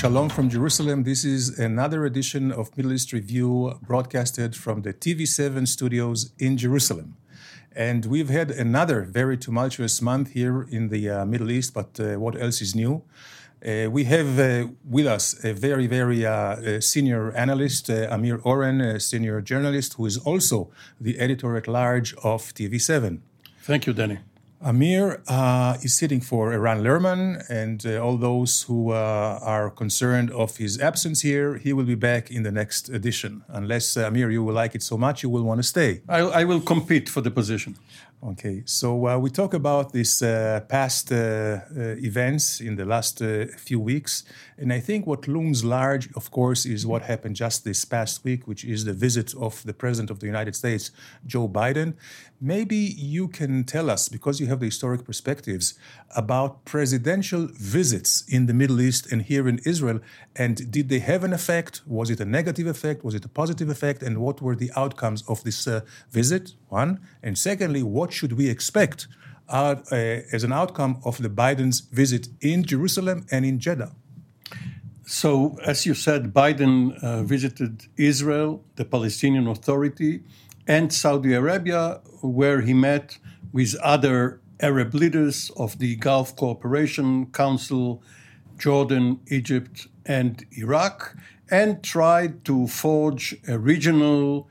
Shalom from Jerusalem. This is another edition of Middle East Review broadcasted from the TV7 studios in Jerusalem. And we've had another very tumultuous month here in the uh, Middle East, but uh, what else is new? Uh, we have uh, with us a very, very uh, uh, senior analyst, Amir Oren, a senior journalist, who is also the editor at large of TV7. Thank you, Danny. Amir uh, is sitting for Eran Lerman, and uh, all those who uh, are concerned of his absence here, he will be back in the next edition. Unless, uh, Amir, you will like it so much, you will want to stay. I, I will compete for the position. Okay, so uh, we talk about these uh, past uh, uh, events in the last uh, few weeks, and I think what looms large, of course, is what happened just this past week, which is the visit of the President of the United States, Joe Biden. Maybe you can tell us, because you have the historic perspectives, about presidential visits in the Middle East and here in Israel, and did they have an effect? Was it a negative effect? Was it a positive effect? And what were the outcomes of this uh, visit? One, and secondly, what should we expect uh, uh, as an outcome of the Biden's visit in Jerusalem and in Jeddah? So, as you said, Biden uh, visited Israel, the Palestinian Authority, and Saudi Arabia, where he met with other Arab leaders of the Gulf Cooperation Council, Jordan, Egypt, and Iraq, and tried to forge a regional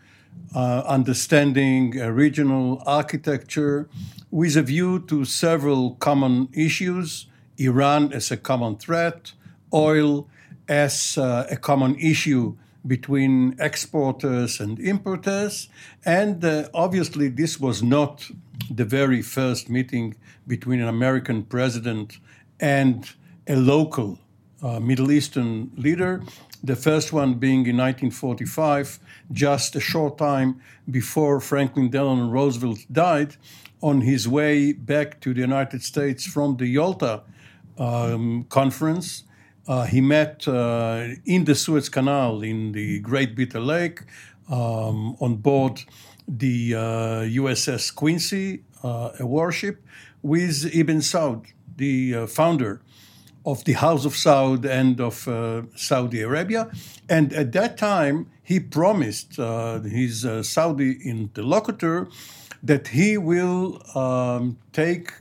uh, understanding, a regional architecture with a view to several common issues Iran as a common threat, oil as uh, a common issue between exporters and importers. And uh, obviously, this was not the very first meeting between an American president and a local uh, Middle Eastern leader. The first one being in 1945, just a short time before Franklin Delano Roosevelt died, on his way back to the United States from the Yalta um, conference. Uh, he met uh, in the Suez Canal in the Great Bitter Lake um, on board the uh, USS Quincy, uh, a warship, with Ibn Saud, the uh, founder of the House of Saud and of uh, Saudi Arabia. And at that time, he promised his Saudi interlocutor that he will um, take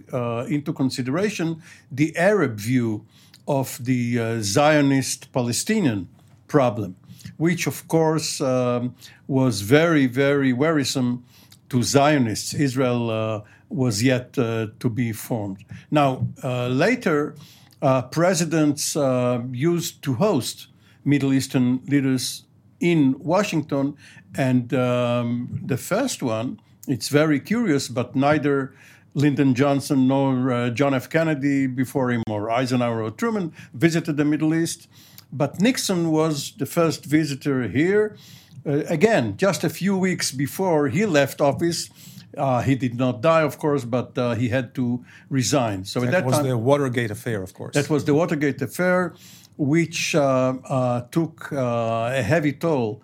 into consideration the Arab view of the uh, Zionist Palestinian problem, which, of course, um, was very, very worrisome to Zionists. Israel uh, was yet uh, to be formed. Now, uh, later, uh, presidents used to host Middle Eastern leaders in Washington, and um, the first one it's very curious, but neither Lyndon Johnson nor uh, John F. Kennedy before him, or Eisenhower or Truman, visited the Middle East. But Nixon was the first visitor here. Uh, again, just a few weeks before he left office, uh, he did not die, of course, but uh, he had to resign. So that, that was time, the Watergate affair, of course. That was the Watergate affair, which uh, uh, took a heavy toll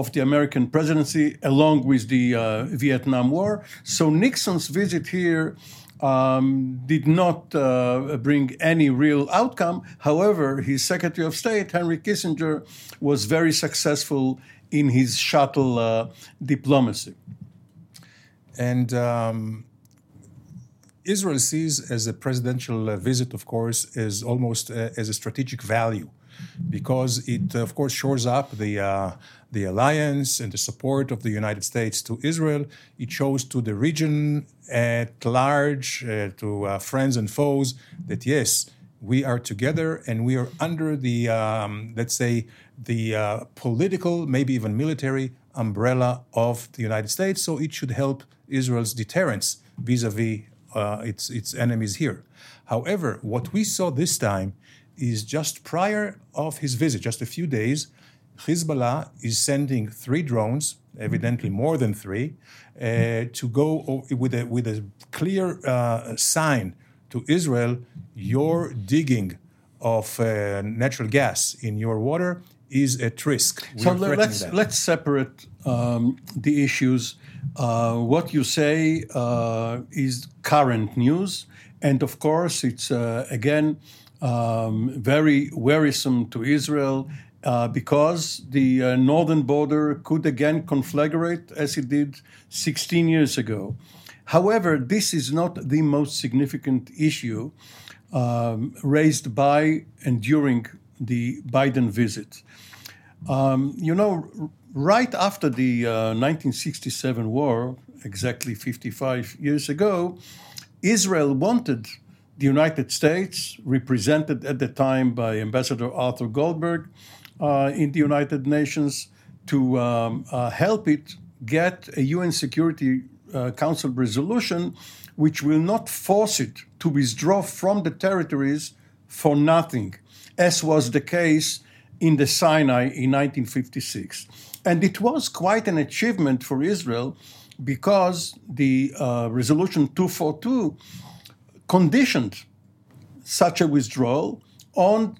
of the American presidency, along with the uh, Vietnam War. So Nixon's visit here um, did not uh, bring any real outcome. However, his Secretary of State, Henry Kissinger, was very successful in his shuttle uh, diplomacy. And um, Israel sees as a presidential uh, visit, of course, as almost uh, as a strategic value because it, of course, shores up the uh, the alliance and the support of the United States to Israel. It shows to the region at large, uh, to uh, friends and foes, that yes, we are together and we are under the, um, let's say, the uh, political, maybe even military umbrella of the United States. So it should help Israel's deterrence vis a vis its, its enemies here. However, what we saw this time is just prior of his visit, just a few days, Hezbollah is sending three drones, evidently more than three, uh, to go with a, with a clear uh, sign to Israel your digging of uh, natural gas in your water is at risk. We so let's that. let's separate um, the issues. Uh, what you say uh, is current news, and of course, it's uh, again um, very worrisome to Israel uh, because the uh, northern border could again conflagrate as it did 16 years ago. However, this is not the most significant issue um, raised by and during the Biden visit. Um, you know, right after the uh, 1967 war, exactly 55 years ago, Israel wanted the United States, represented at the time by Ambassador Arthur Goldberg in the United Nations, to um, uh, help it get a UN Security uh, Council resolution which will not force it to withdraw from the territories for nothing, as was the case in the Sinai in 1956. And it was quite an achievement for Israel because the uh, Resolution 242 conditioned such a withdrawal on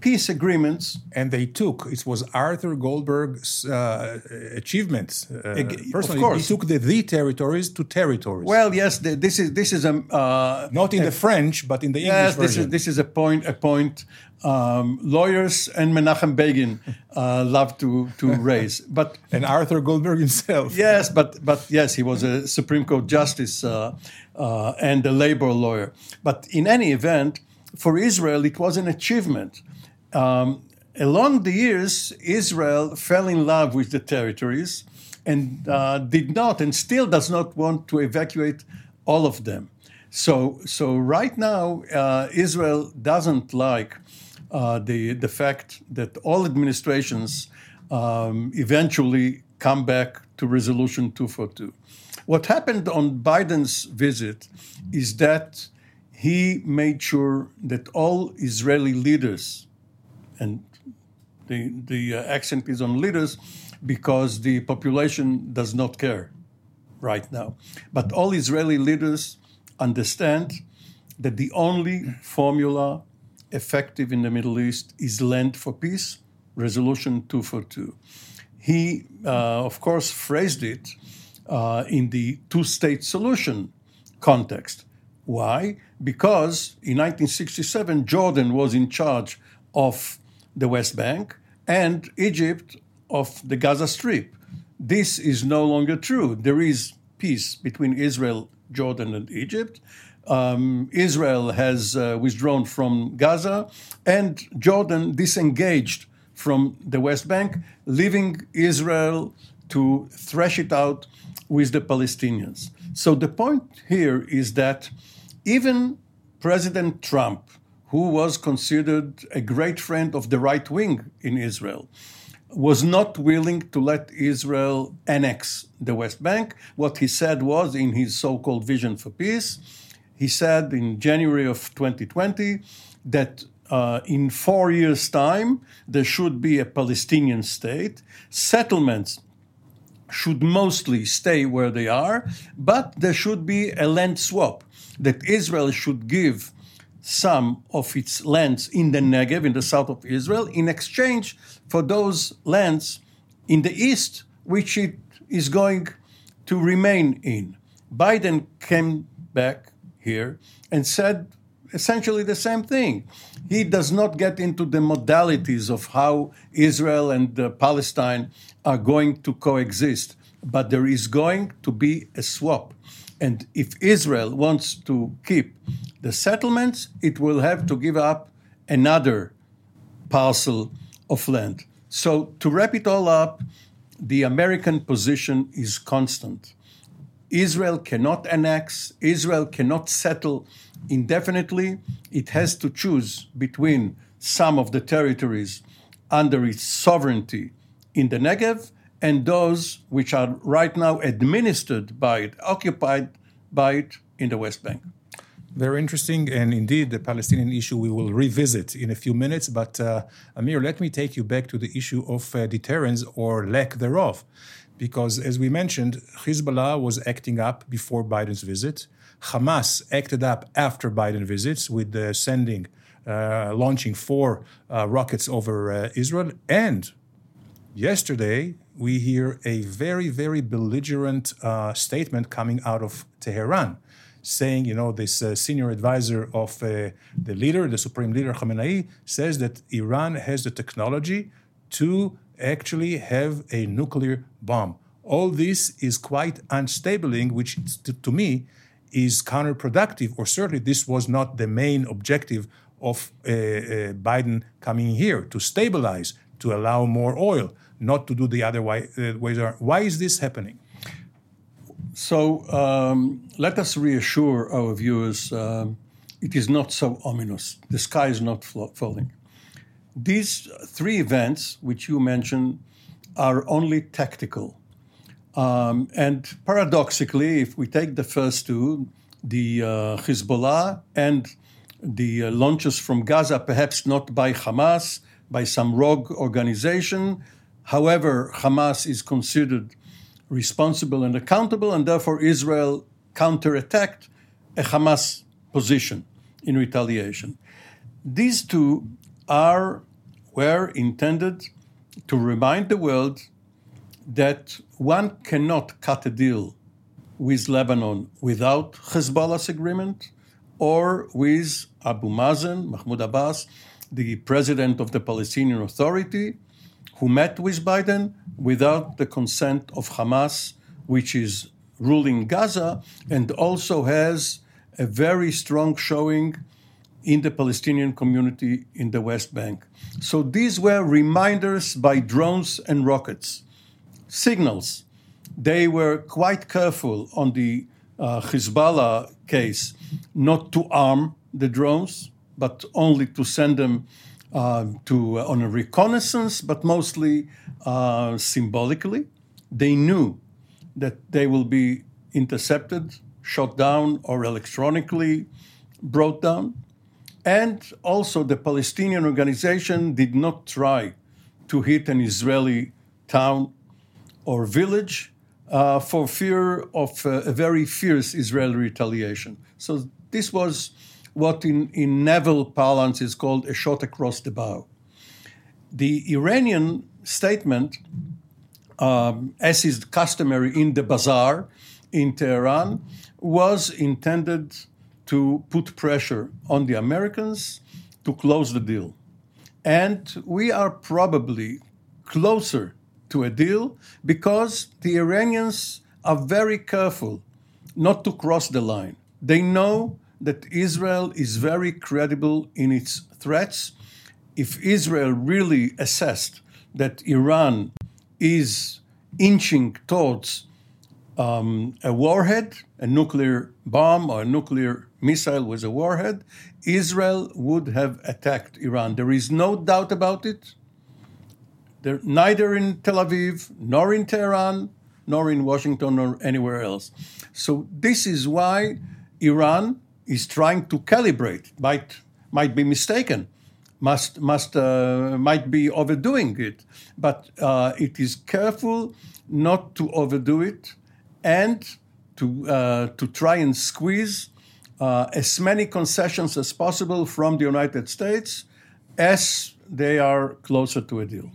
peace agreements. And they took, it was Arthur Goldberg's uh, achievement. Uh, personally, of course. he took the, the territories to territories. Well, yes, the, this is this is a uh, not in a, the French, but in the yes, English this version. is this is a point a point um, lawyers and Menachem Begin uh, love to to raise. But and Arthur Goldberg himself. Yes, but but yes, he was a Supreme Court justice uh, uh, and a labor lawyer. But in any event, for Israel, it was an achievement um, along the years, Israel fell in love with the territories and uh, did not and still does not want to evacuate all of them. So, so right now, uh, Israel doesn't like uh, the, the fact that all administrations um, eventually come back to Resolution 242. What happened on Biden's visit is that he made sure that all Israeli leaders and the, the uh, accent is on leaders because the population does not care right now. But all Israeli leaders understand that the only formula effective in the Middle East is land for peace, resolution 242. He, uh, of course, phrased it uh, in the two state solution context. Why? Because in 1967, Jordan was in charge of the West Bank, and Egypt of the Gaza Strip. This is no longer true. There is peace between Israel, Jordan, and Egypt. Um, Israel has uh, withdrawn from Gaza, and Jordan disengaged from the West Bank, leaving Israel to thresh it out with the Palestinians. So the point here is that even President Trump, who was considered a great friend of the right wing in Israel, was not willing to let Israel annex the West Bank. What he said was in his so called Vision for Peace, he said in January of 2020 that uh, in four years' time, there should be a Palestinian state. Settlements should mostly stay where they are, but there should be a land swap that Israel should give some of its lands in the Negev, in the south of Israel, in exchange for those lands in the east, which it is going to remain in. Biden came back here and said essentially the same thing. He does not get into the modalities of how Israel and uh, Palestine are going to coexist, but there is going to be a swap. And if Israel wants to keep the settlements, it will have to give up another parcel of land. So, to wrap it all up, the American position is constant. Israel cannot annex, Israel cannot settle indefinitely. It has to choose between some of the territories under its sovereignty in the Negev and those which are right now administered by it, occupied by it in the West Bank. Very interesting, and indeed, the Palestinian issue we will revisit in a few minutes. But uh, Amir, let me take you back to the issue of uh, deterrence or lack thereof, because as we mentioned, Hezbollah was acting up before Biden's visit. Hamas acted up after Biden visits with uh, sending, uh, launching four uh, rockets over uh, Israel, and yesterday we hear a very, very belligerent statement coming out of Tehran saying, you know, this uh, senior advisor of uh, the leader, the supreme leader Khamenei, says that Iran has the technology to actually have a nuclear bomb. All this is quite unstabling, which to, to me is counterproductive, or certainly this was not the main objective of uh, uh Biden coming here to stabilize, to allow more oil, not to do the other way, uh, ways. Why is this happening? So um, let us reassure our viewers um, it is not so ominous. The sky is not falling. These three events, which you mentioned, are only tactical. Um, and paradoxically, if we take the first two, the uh, Hezbollah and the uh, launches from Gaza, perhaps not by Hamas, by some rogue organization. However, Hamas is considered responsible and accountable, and therefore Israel counterattacked a Hamas position in retaliation. These two are were intended to remind the world that one cannot cut a deal with Lebanon without Hezbollah's agreement or with Abu Mazen, Mahmoud Abbas, the president of the Palestinian Authority, who met with Biden without the consent of Hamas, which is ruling Gaza, and also has a very strong showing in the Palestinian community in the West Bank. So these were reminders by drones and rockets, signals. They were quite careful on the uh, Hezbollah case not to arm the drones, but only to send them uh, to uh, on a reconnaissance, but mostly uh, symbolically. They knew that they will be intercepted, shot down, or electronically brought down. And also, the Palestinian organization did not try to hit an Israeli town or village uh, for fear of uh, a very fierce Israeli retaliation. So, this was what in, in naval parlance is called a shot across the bow. The Iranian statement, um, as is customary in the bazaar in Tehran, was intended to put pressure on the Americans to close the deal. And we are probably closer to a deal because the Iranians are very careful not to cross the line. They know that Israel is very credible in its threats. If Israel really assessed that Iran is inching towards um, a warhead, a nuclear bomb or a nuclear missile with a warhead, Israel would have attacked Iran. There is no doubt about it. There, neither in Tel Aviv, nor in Tehran, nor in Washington, nor anywhere else. So, this is why Iran is trying to calibrate, might might be mistaken, must must uh, might be overdoing it, but uh, it is careful not to overdo it and to uh, to try and squeeze uh, as many concessions as possible from the United States as they are closer to a deal.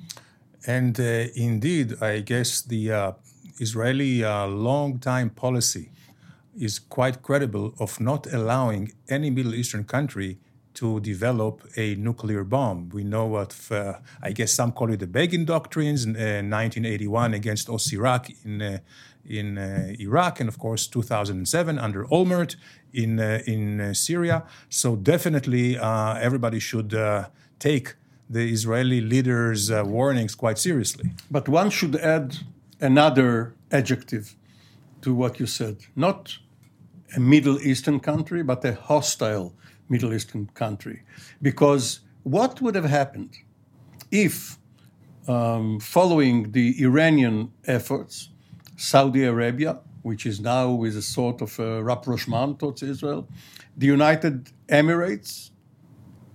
And uh, indeed, I guess the uh, Israeli long-time policy is quite credible of not allowing any Middle Eastern country to develop a nuclear bomb. We know what, uh, I guess some call it the Begin doctrines in uh, 1981 against Osirak in, uh, in uh, Iraq, and of course 2007 under Olmert in, uh, in uh, Syria. So definitely everybody should take the Israeli leaders' warnings quite seriously. But one should add another adjective to what you said. Not a Middle Eastern country, but a hostile Middle Eastern country. Because what would have happened if, um, following the Iranian efforts, Saudi Arabia, which is now with a sort of a rapprochement towards Israel, the United Emirates,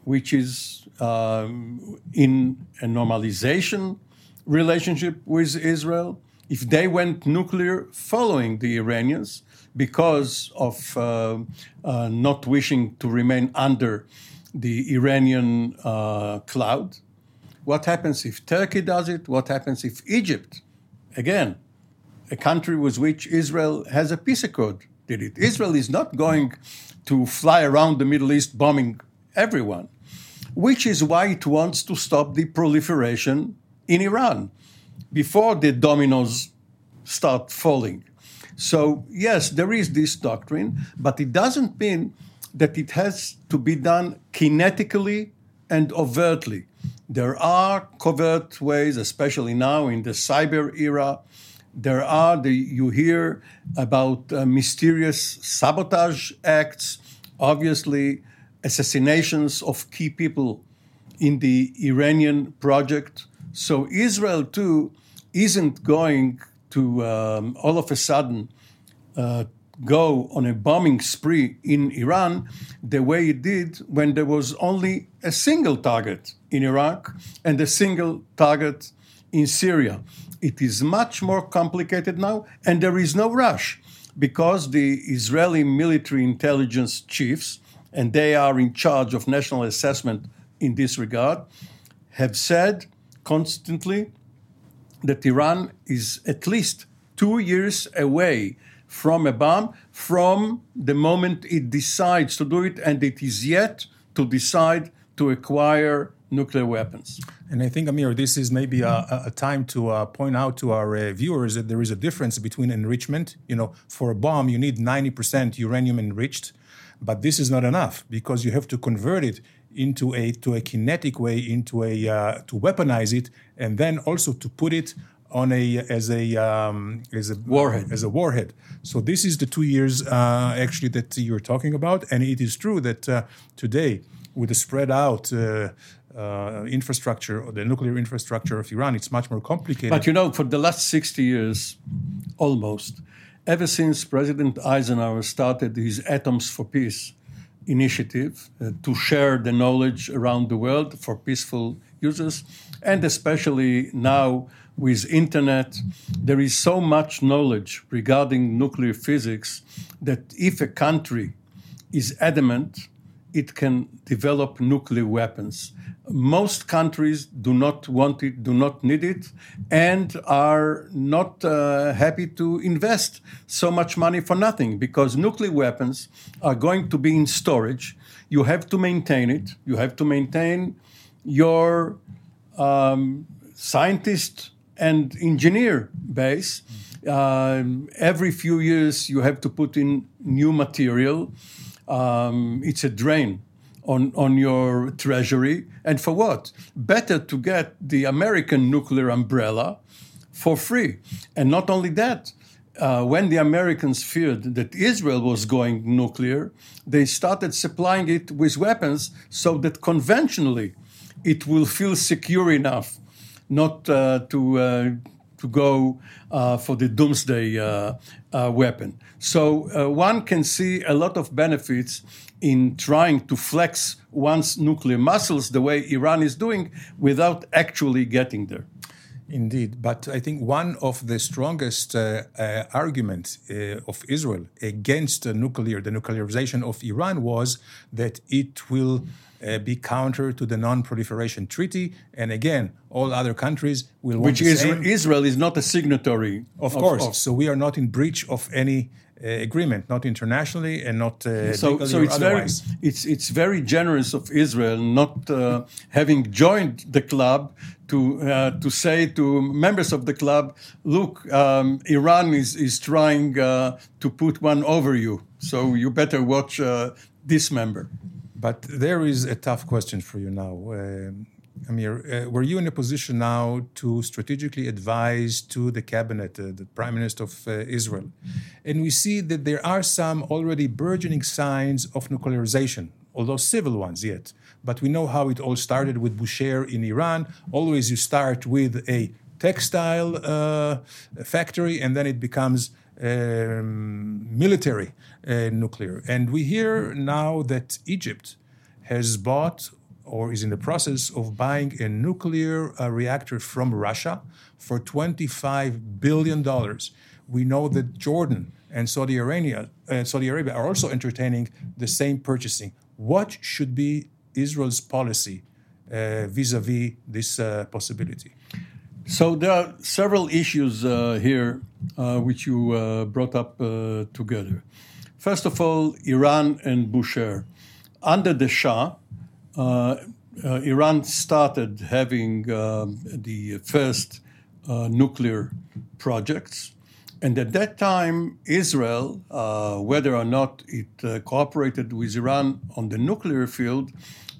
which is um, in a normalization relationship with Israel, if they went nuclear following the Iranians because of uh, uh, not wishing to remain under the Iranian uh, cloud, what happens if Turkey does it? What happens if Egypt, again, a country with which Israel has a peace accord, did it? Israel is not going to fly around the Middle East bombing everyone, which is why it wants to stop the proliferation in Iran before the dominoes start falling. So, yes, there is this doctrine, but it doesn't mean that it has to be done kinetically and overtly. There are covert ways, especially now in the cyber era. There are the you hear about uh, mysterious sabotage acts, obviously assassinations of key people in the Iranian project. So Israel too isn't going to um, all of a sudden uh, go on a bombing spree in Iran the way it did when there was only a single target in Iraq and a single target in Syria. It is much more complicated now, and there is no rush because the Israeli military intelligence chiefs, and they are in charge of national assessment in this regard, have said constantly that Iran is at least two years away from a bomb from the moment it decides to do it, and it is yet to decide to acquire nuclear weapons. And I think, Amir, this is maybe a, a time to uh, point out to our uh, viewers that there is a difference between enrichment. You know, for a bomb, you need 90% uranium enriched, but this is not enough because you have to convert it into a to a kinetic way, into a uh, to weaponize it, and then also to put it on a as a um, as a warhead as a warhead. So this is the two years uh, actually that you're talking about, and it is true that uh, today with the spread out. Uh, uh, infrastructure or the nuclear infrastructure of Iran, it's much more complicated. But you know, for the last 60 years, almost, ever since President Eisenhower started his Atoms for Peace initiative uh, to share the knowledge around the world for peaceful users, and especially now with internet, there is so much knowledge regarding nuclear physics that if a country is adamant, it can develop nuclear weapons. Most countries do not want it, do not need it, and are not uh, happy to invest so much money for nothing because nuclear weapons are going to be in storage. You have to maintain it, you have to maintain your um, scientist and engineer base. Um, every few years, you have to put in new material. Um, it's a drain on, on your treasury. And for what? Better to get the American nuclear umbrella for free. And not only that, uh, when the Americans feared that Israel was going nuclear, they started supplying it with weapons so that conventionally it will feel secure enough not uh, to uh, to go uh, for the doomsday uh, uh, weapon. So uh, one can see a lot of benefits in trying to flex one's nuclear muscles the way Iran is doing without actually getting there. Indeed, but I think one of the strongest uh, uh, arguments uh, of Israel against nuclear, the nuclearization of Iran, was that it will uh, be counter to the non-proliferation treaty, and again, all other countries will. Which Israel, Israel, is not a signatory. Of, of course, of. so we are not in breach of any uh, agreement, not internationally and not uh, so. So it's otherwise. very it's it's very generous of Israel not uh, having joined the club to uh, to say to members of the club, look, um, Iran is is trying uh, to put one over you, so you better watch uh, this member. But there is a tough question for you now. Amir, uh, were you in a position now to strategically advise to the cabinet, uh, the prime minister of uh, Israel? And we see that there are some already burgeoning signs of nuclearization, although civil ones yet. But we know how it all started with Bushehr in Iran. Always you start with a textile uh, factory and then it becomes um, military uh, nuclear. And we hear now that Egypt has bought or is in the process of buying a nuclear uh, reactor from Russia for $25 billion. We know that Jordan and Saudi Arabia, uh, Saudi Arabia are also entertaining the same purchasing. What should be Israel's policy vis a vis this uh, possibility? So there are several issues uh, here uh, which you uh, brought up uh, together. First of all, Iran and Bushehr. Under the Shah, uh, Iran started having the first nuclear projects. And at that time, Israel, whether or not it cooperated with Iran on the nuclear field,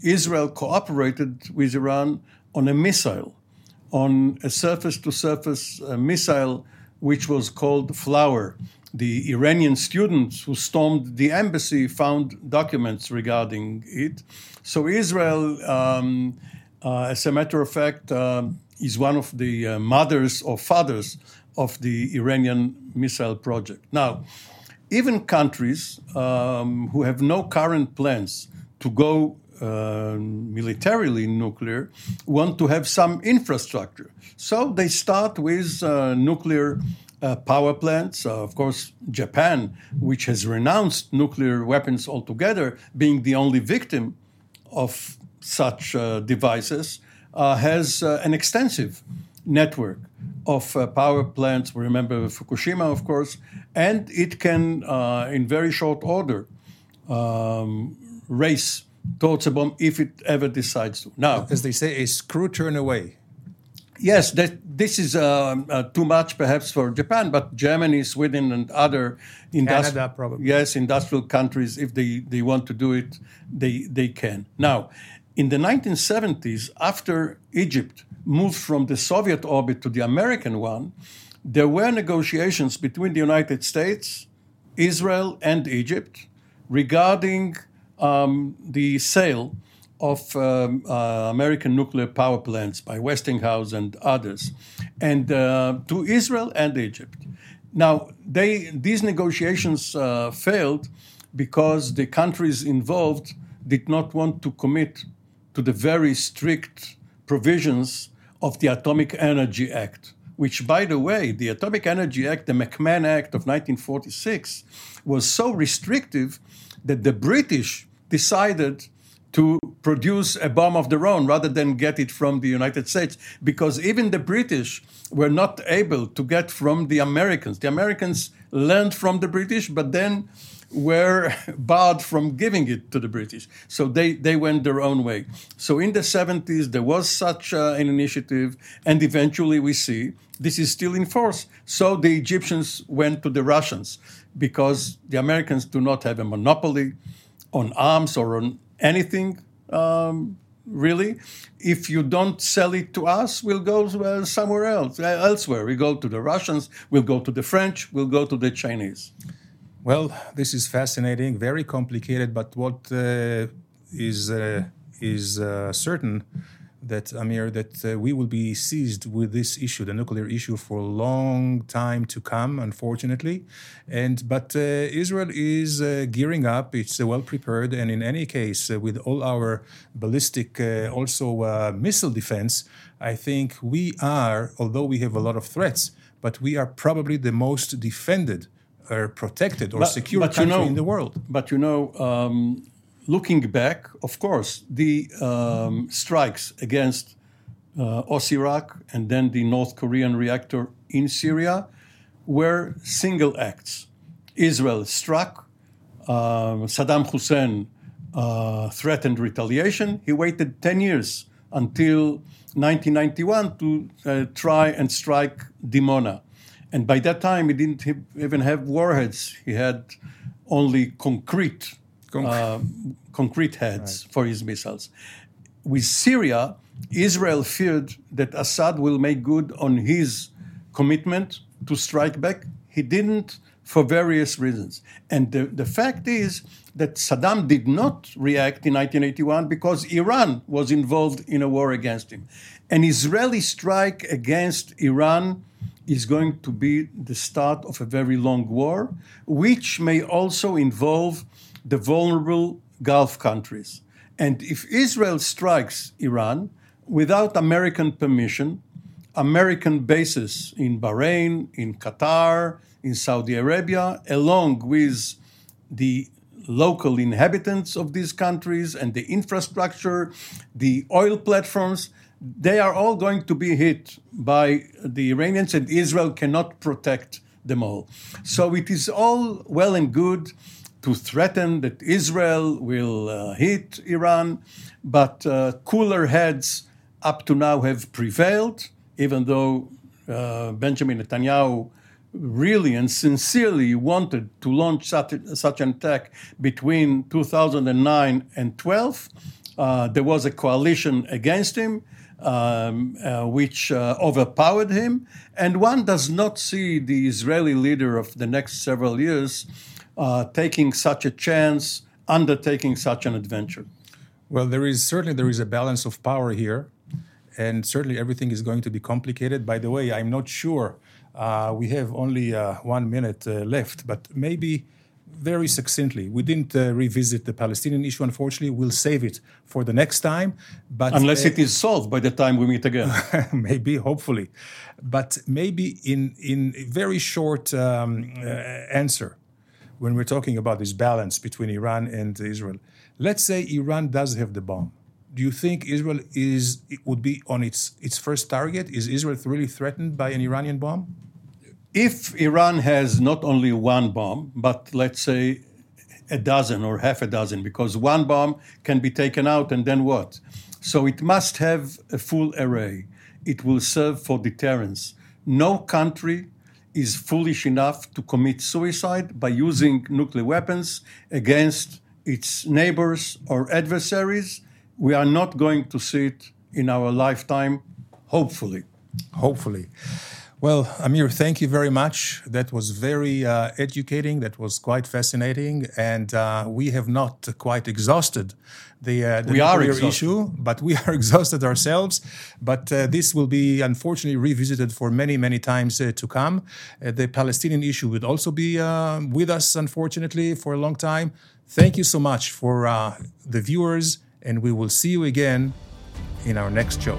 Israel cooperated with Iran on a missile, on a surface to surface missile, which was called Flower. The Iranian students who stormed the embassy found documents regarding it. So, Israel, um, uh, as a matter of fact, uh, is one of the uh, mothers or fathers of the Iranian missile project. Now, even countries um, who have no current plans to go uh, militarily nuclear want to have some infrastructure. So they start with uh, nuclear uh, power plants. Uh, of course, Japan, which has renounced nuclear weapons altogether, being the only victim of such uh, devices, uh, has an extensive network of power plants. We remember Fukushima, of course, and it can, in very short order, um, race towards a bomb if it ever decides to. Now, as they say, a screw turn away. Yes, that, this is uh, uh, too much perhaps for Japan, but Germany, Sweden, and other Canada probably. yes industrial countries, if they, they want to do it, they they can. Now, in the 1970s, after Egypt moved from the Soviet orbit to the American one, there were negotiations between the United States, Israel, and Egypt regarding um, the sale of um, uh, American nuclear power plants by Westinghouse and others, and uh, to Israel and Egypt. Now, they, these negotiations uh, failed because the countries involved did not want to commit to the very strict provisions of the Atomic Energy Act, which, by the way, the Atomic Energy Act, the McMahon Act of 1946, was so restrictive that the British decided to produce a bomb of their own rather than get it from the United States because even the British were not able to get from the Americans. The Americans learned from the British, but then were barred from giving it to the British. So they, they went their own way. So in the 70s, there was such uh, an initiative, and eventually we see this is still in force. So the Egyptians went to the Russians because the Americans do not have a monopoly on arms or on anything um, really. If you don't sell it to us, we'll go uh, somewhere else, uh, elsewhere. We go to the Russians, we'll go to the French, we'll go to the Chinese. Well, this is fascinating, very complicated, but what uh, is uh, is uh, certain that Amir, that uh, we will be seized with this issue, the nuclear issue, for a long time to come, unfortunately. And but uh, Israel is uh, gearing up; it's uh, well prepared, and in any case, uh, with all our ballistic, uh, also missile defense, I think we are, although we have a lot of threats, but we are probably the most defended or protected or but, secure but country you know, in the world. But you know. Um, looking back, of course, the um, strikes against uh, Osirak and then the North Korean reactor in Syria were single acts. Israel struck, uh, Saddam Hussein uh, threatened retaliation. He waited 10 years until 1991 to uh, try and strike Dimona. And by that time, he didn't even have warheads. He had only concrete uh, concrete heads right. for his missiles. with Syria, Israel feared that Assad will make good on his commitment to strike back. He didn't for various reasons. And the, the fact is that Saddam did not react in 1981 because Iran was involved in a war against him. An Israeli strike against Iran is going to be the start of a very long war, which may also involve the vulnerable Gulf countries. And if Israel strikes Iran without American permission, American bases in Bahrain, in Qatar, in Saudi Arabia, along with the local inhabitants of these countries and the infrastructure, the oil platforms, they are all going to be hit by the Iranians, and Israel cannot protect them all. So it is all well and good to threaten that Israel will uh, hit Iran, but uh, cooler heads up to now have prevailed, even though uh, Benjamin Netanyahu really and sincerely wanted to launch such, such an attack between 2009 and 12. Uh, there was a coalition against him um, uh, which uh, overpowered him. And one does not see the Israeli leader of the next several years uh, taking such a chance, undertaking such an adventure. Well, there is certainly there is a balance of power here, and certainly everything is going to be complicated. By the way, I'm not sure. Uh, we have only uh, one minute uh, left, but maybe very succinctly. We didn't uh, revisit the Palestinian issue, unfortunately. We'll save it for the next time. But unless uh, it is solved by the time we meet again, maybe, hopefully, but maybe in in very short um, uh, answer, when we're talking about this balance between Iran and Israel, let's say Iran does have the bomb. Do you think Israel is would be on its its first target? Is Israel really threatened by an Iranian bomb? if Iran has not only one bomb, but let's say a dozen or half a dozen, because one bomb can be taken out and then what? So it must have a full array. It will serve for deterrence. No country is foolish enough to commit suicide by using nuclear weapons against its neighbors or adversaries. We are not going to see it in our lifetime, hopefully. Hopefully. Well, Amir, thank you very much. That was very uh, educating. That was quite fascinating, and uh, we have not quite exhausted the, uh, the are issue, but we are exhausted ourselves. But uh, this will be unfortunately revisited for many, many times uh, to come. Uh, the Palestinian issue would also be with us, unfortunately, for a long time. Thank you so much for the viewers, and we will see you again in our next show.